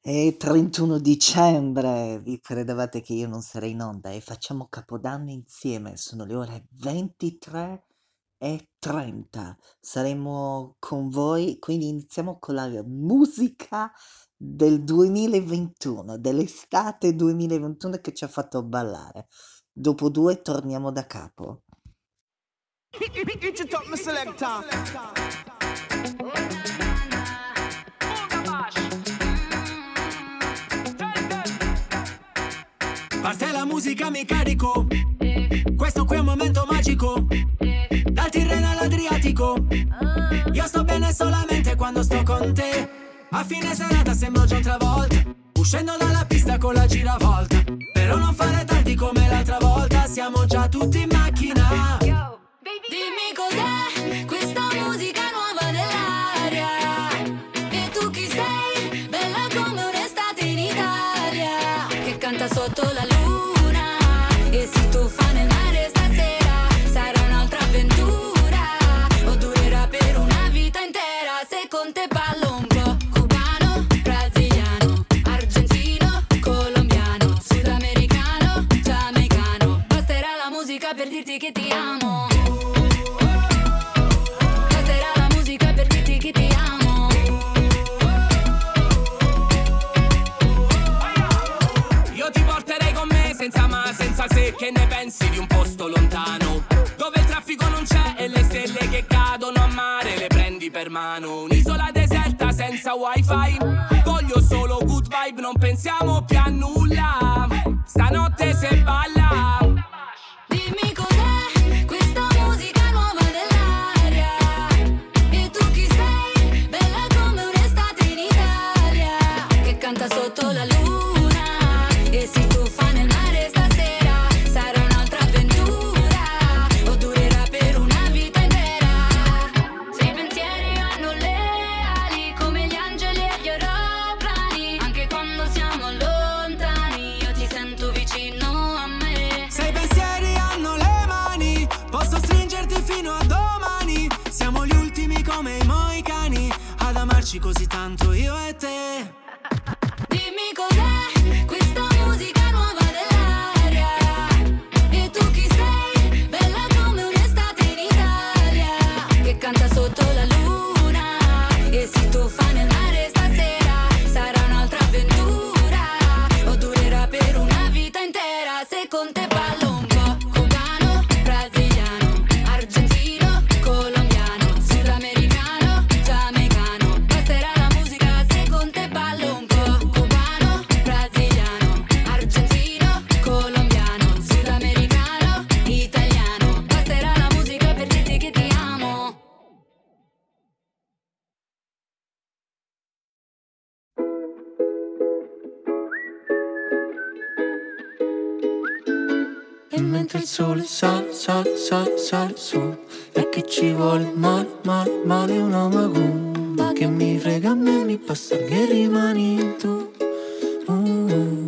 È 31 dicembre, vi credevate che io non sarei in onda e facciamo Capodanno insieme, sono le ore 23 e 30. Saremo con voi, quindi iniziamo con la musica del 2021, dell'estate 2021 che ci ha fatto ballare. Dopo due torniamo da capo. Parte la musica, mi carico. Questo qui è un momento magico. Dal Tirreno all'Adriatico. Io sto bene solamente quando sto con te. A fine serata sembro già un'altra volta. Uscendo dalla pista con la giravolta. Però non fare tardi come l'altra volta. Siamo già tutti in macchina. Dimmi cos'è questa musica nuova nell'aria. E tu chi sei? Bella come un'estate in Italia. Che canta sotto la mentre il sole sale, sale, sale, sale su. E che ci vuole? Male, male, male una macumba Che mi frega a me, mi basta che rimani tu. Uh, uh, uh.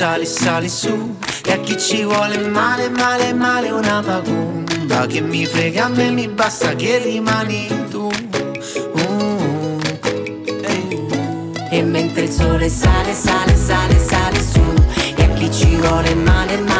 sale, sale su. E a chi ci vuole male, male, male una macumba Che mi frega a me, mi basta che rimani tu. Uh, eh. E mentre il sole sale, sale, sale, sale su. E a chi ci vuole male, male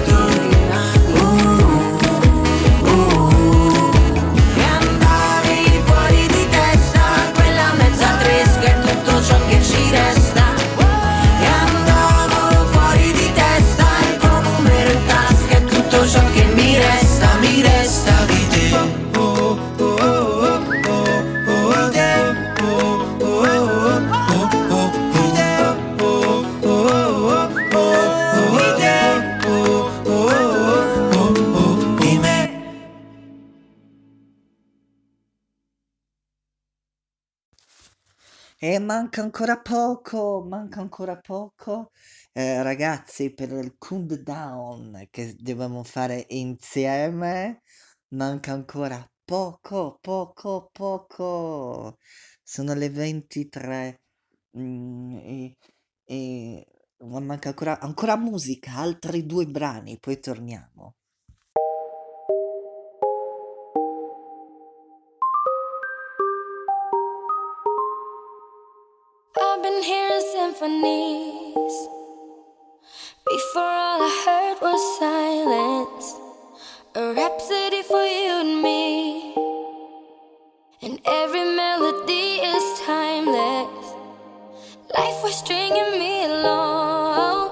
E manca ancora poco, manca ancora poco. Eh, ragazzi, per il countdown che dobbiamo fare insieme, manca ancora poco, poco, poco. Sono le 23. mm, e, e manca ancora, ancora musica, altri due brani, poi torniamo. Symphonies. Before all I heard was silence. A rhapsody for you and me. And every melody is timeless. Life was stringing me along.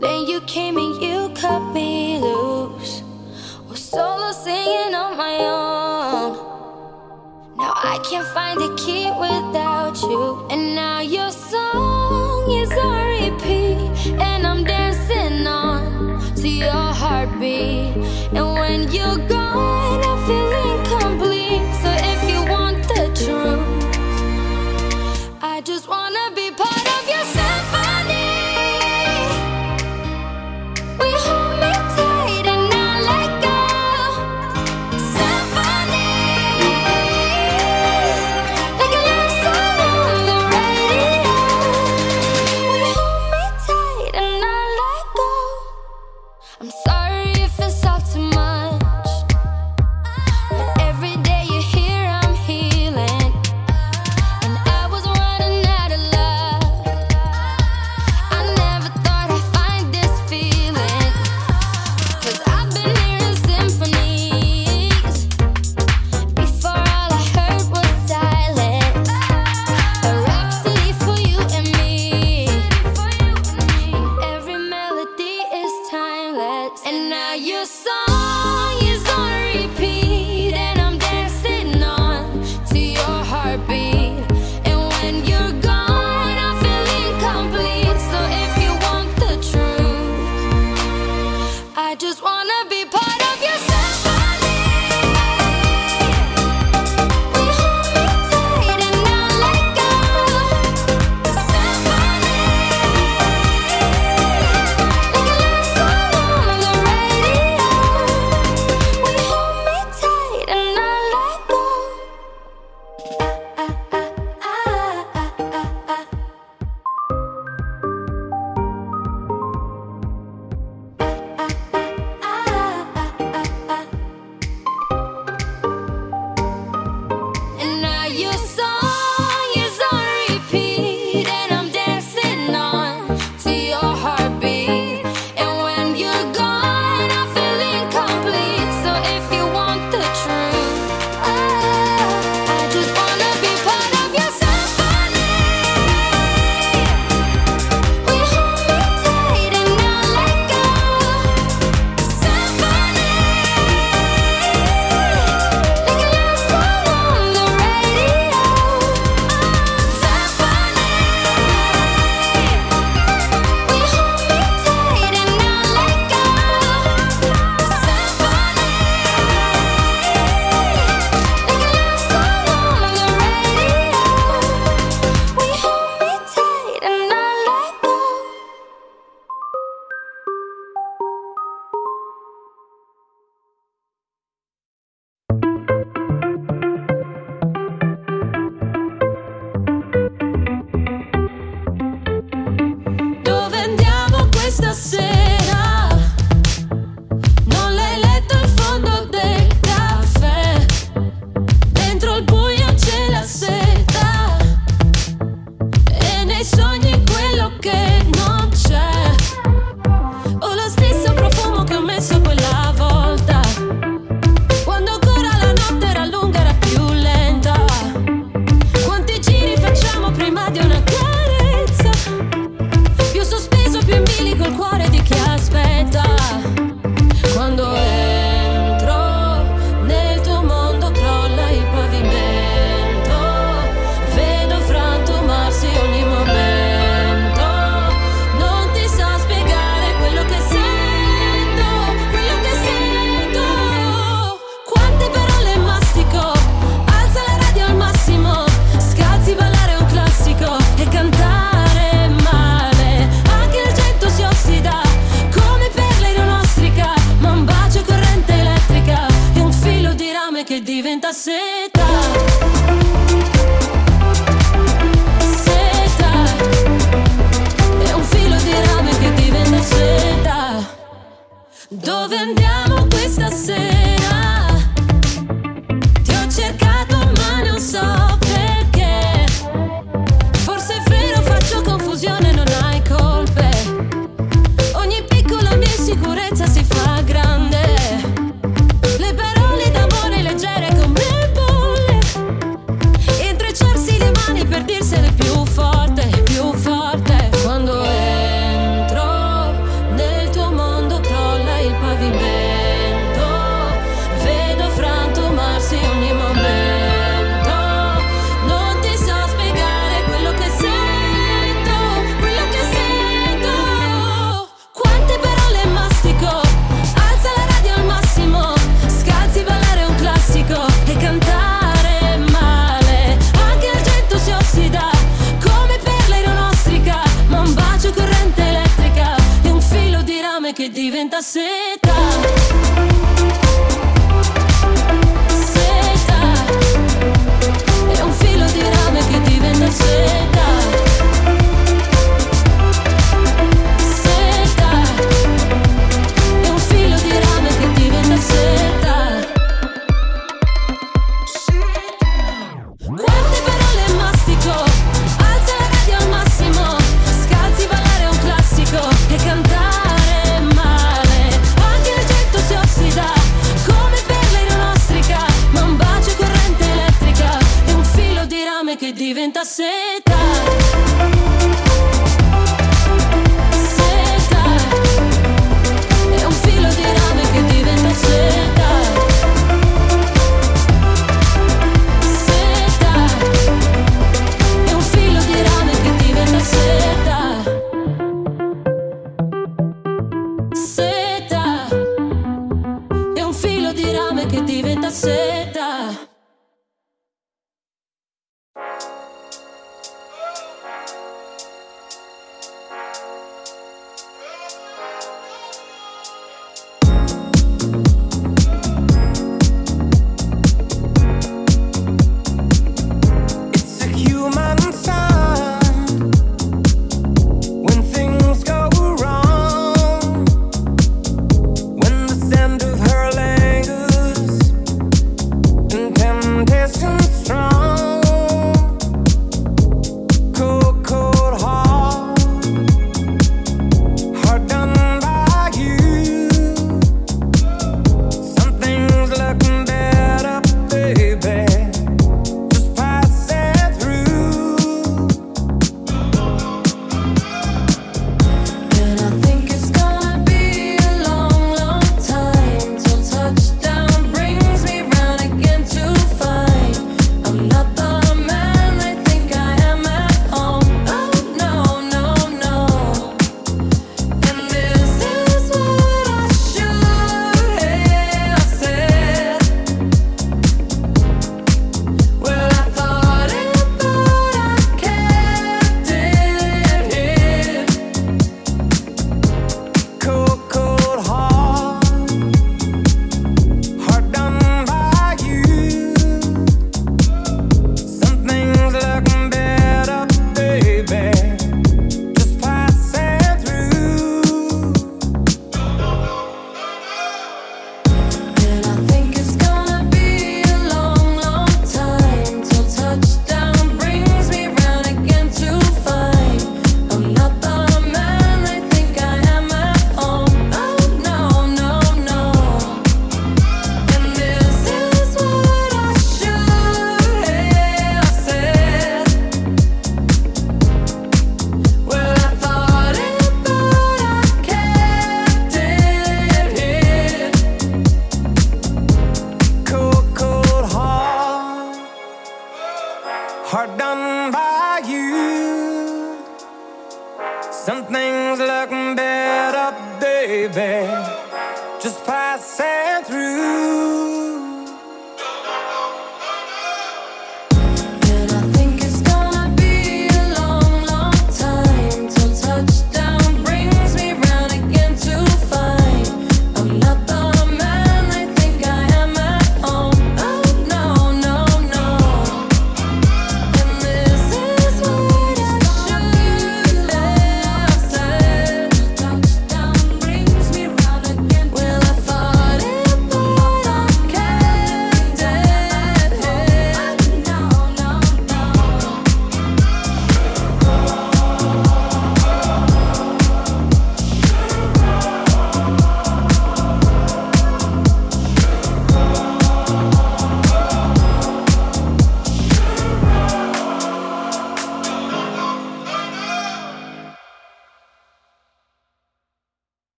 Then you came and you cut me loose. Was solo singing on my own. Now I can't find a key without you. And now your heartbeat. And when you're gone, I feel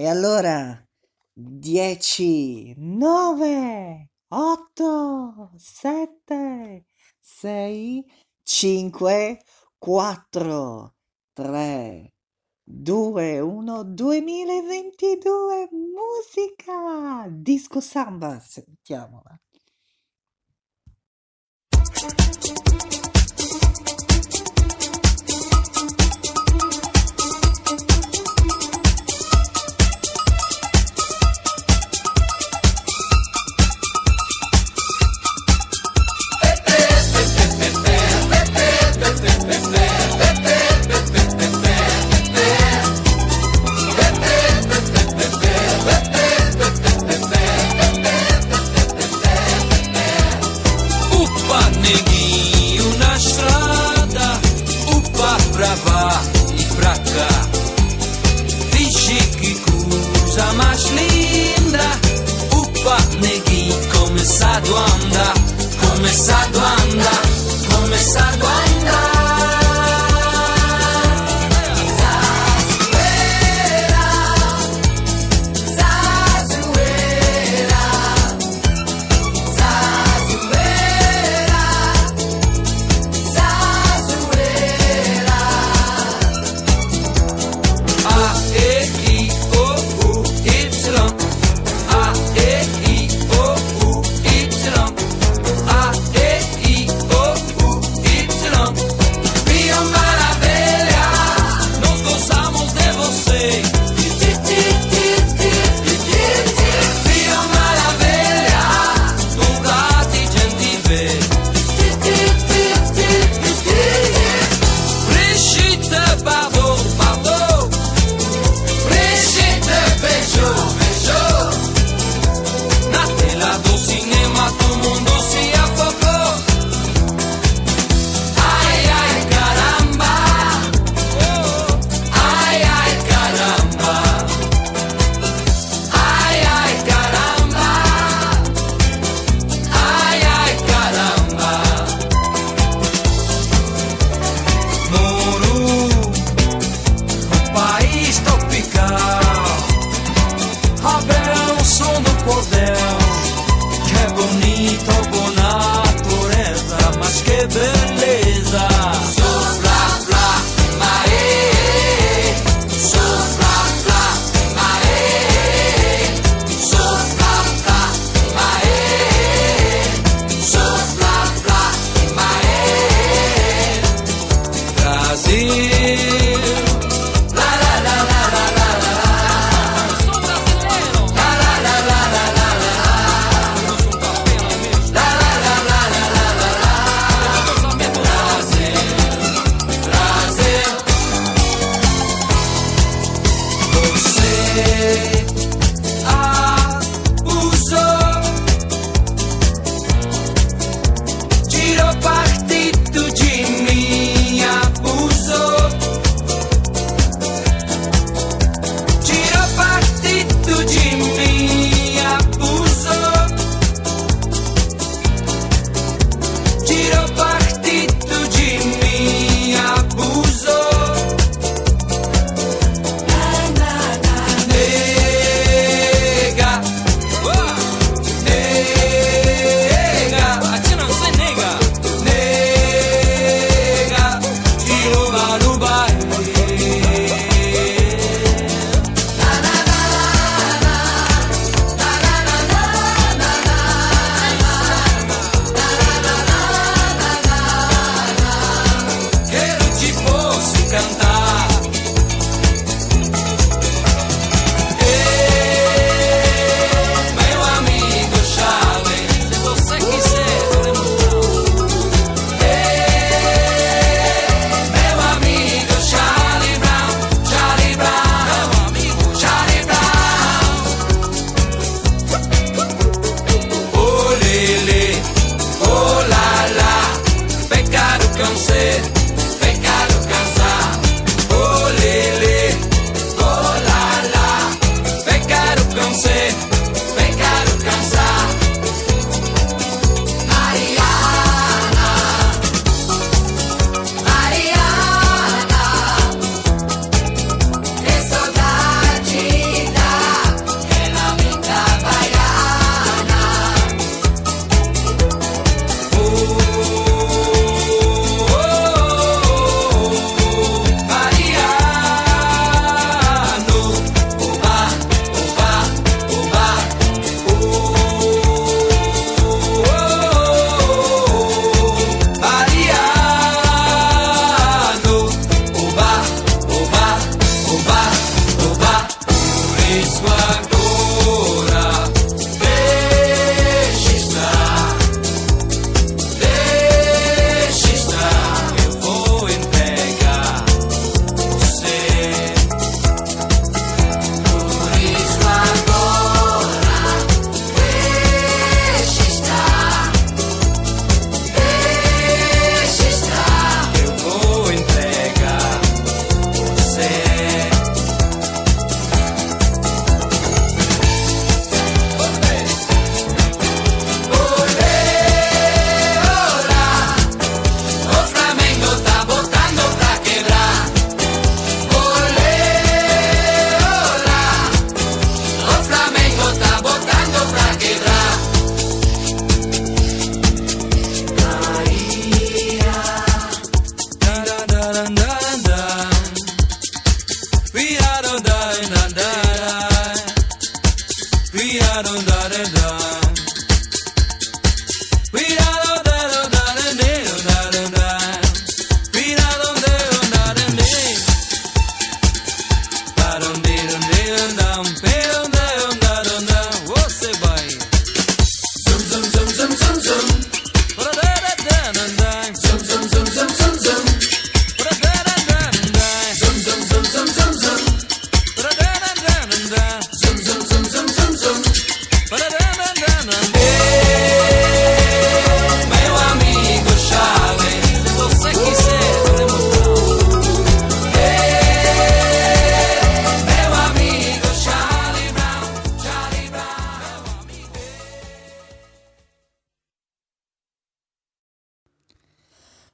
E allora 10, 9, 8, 7, 6, 5, 4, 3, 2, 1, 2022, musica! Disco samba, sentiamola. See.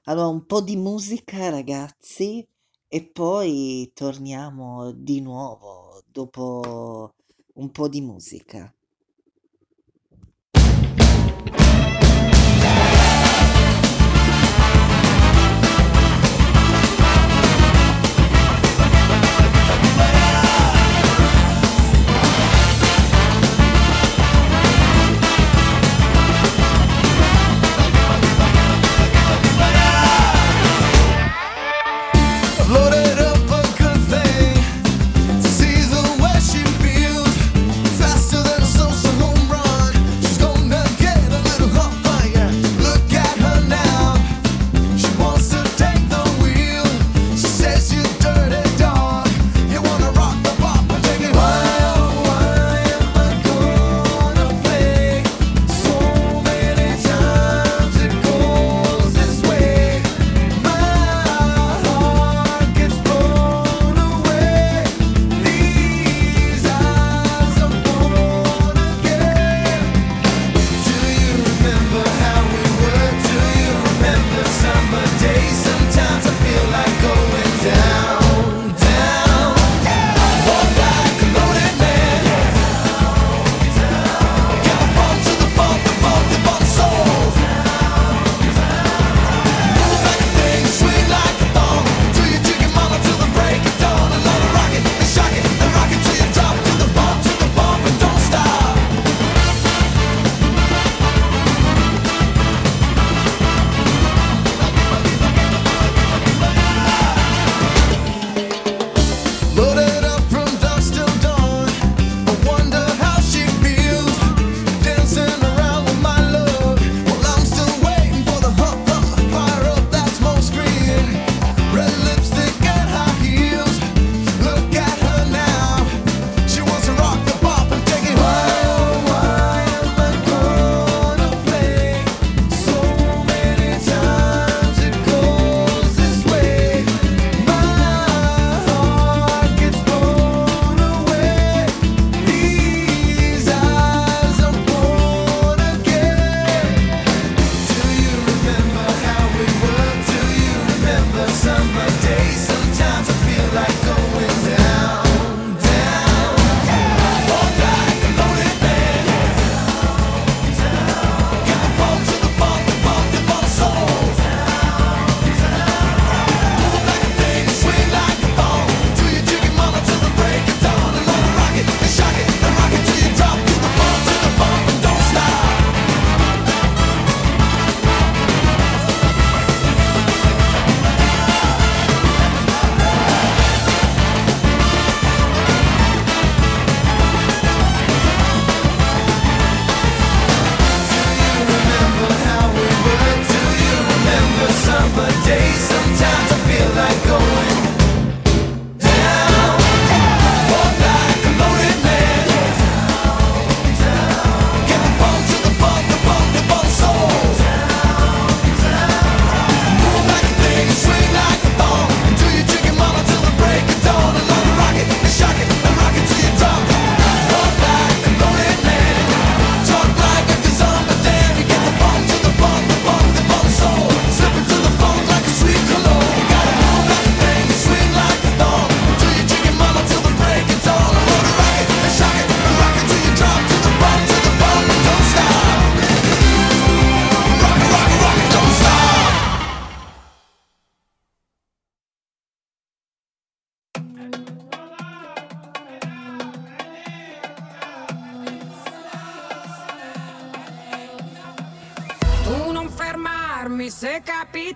Allora, un po' di musica, ragazzi, e poi torniamo di nuovo dopo un po' di musica.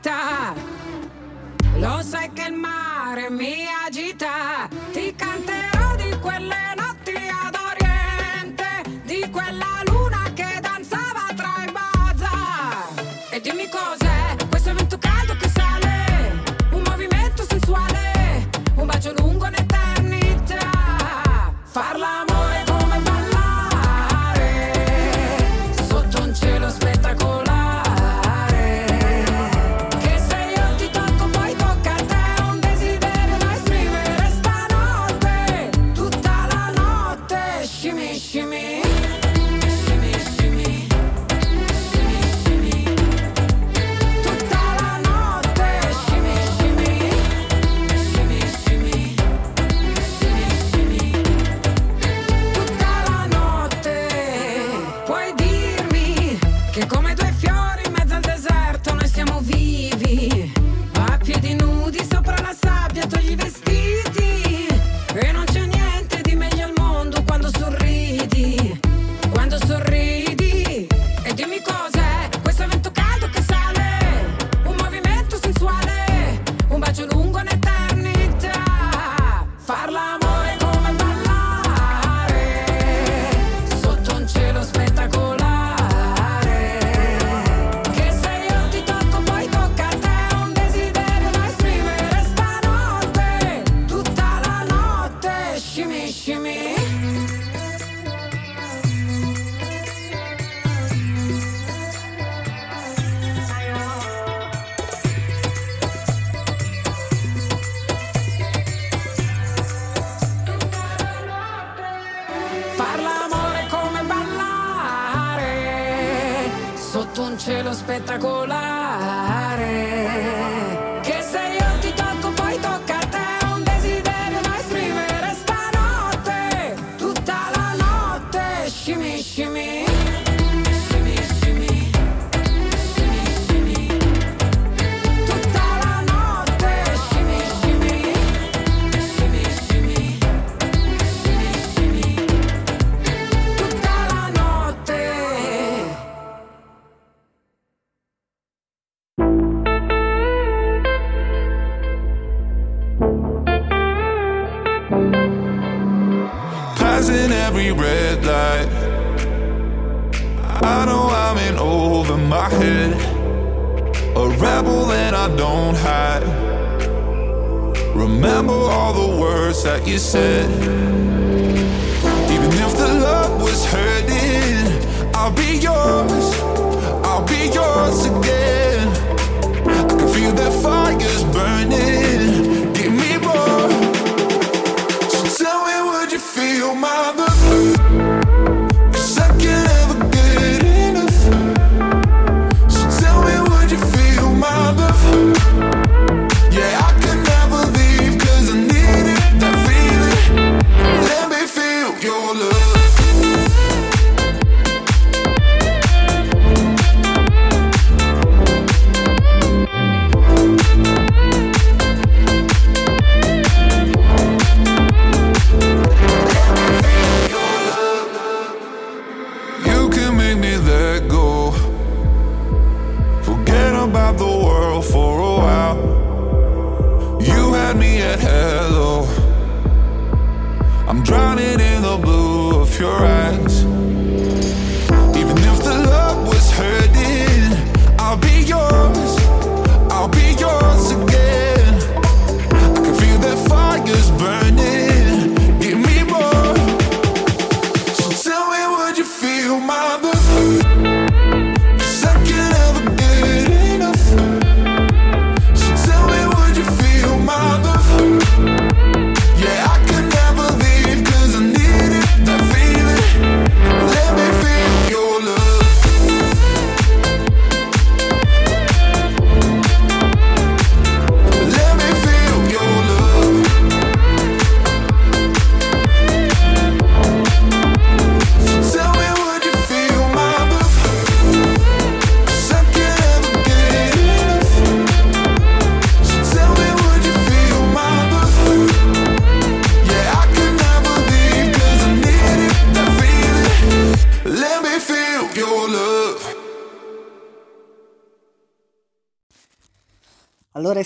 vita. Lo sai che il mare mi agita, ti canterò di quelle notti ad oriente, di quella luna che danzava tra i bazar. E dimmi cos'è questo vento caldo che sale, un movimento sensuale, un bacio lungo nel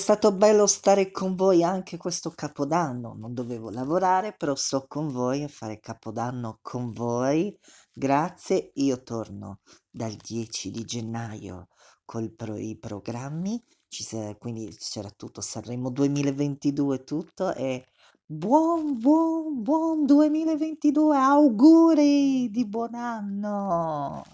stato bello stare con voi anche questo Capodanno. Non dovevo lavorare, però sto con voi a fare Capodanno con voi. Grazie, io torno dal 10 di gennaio con i programmi, ci quindi c'era tutto Sanremo 2022 tutto e buon buon buon 2022, auguri di buon anno!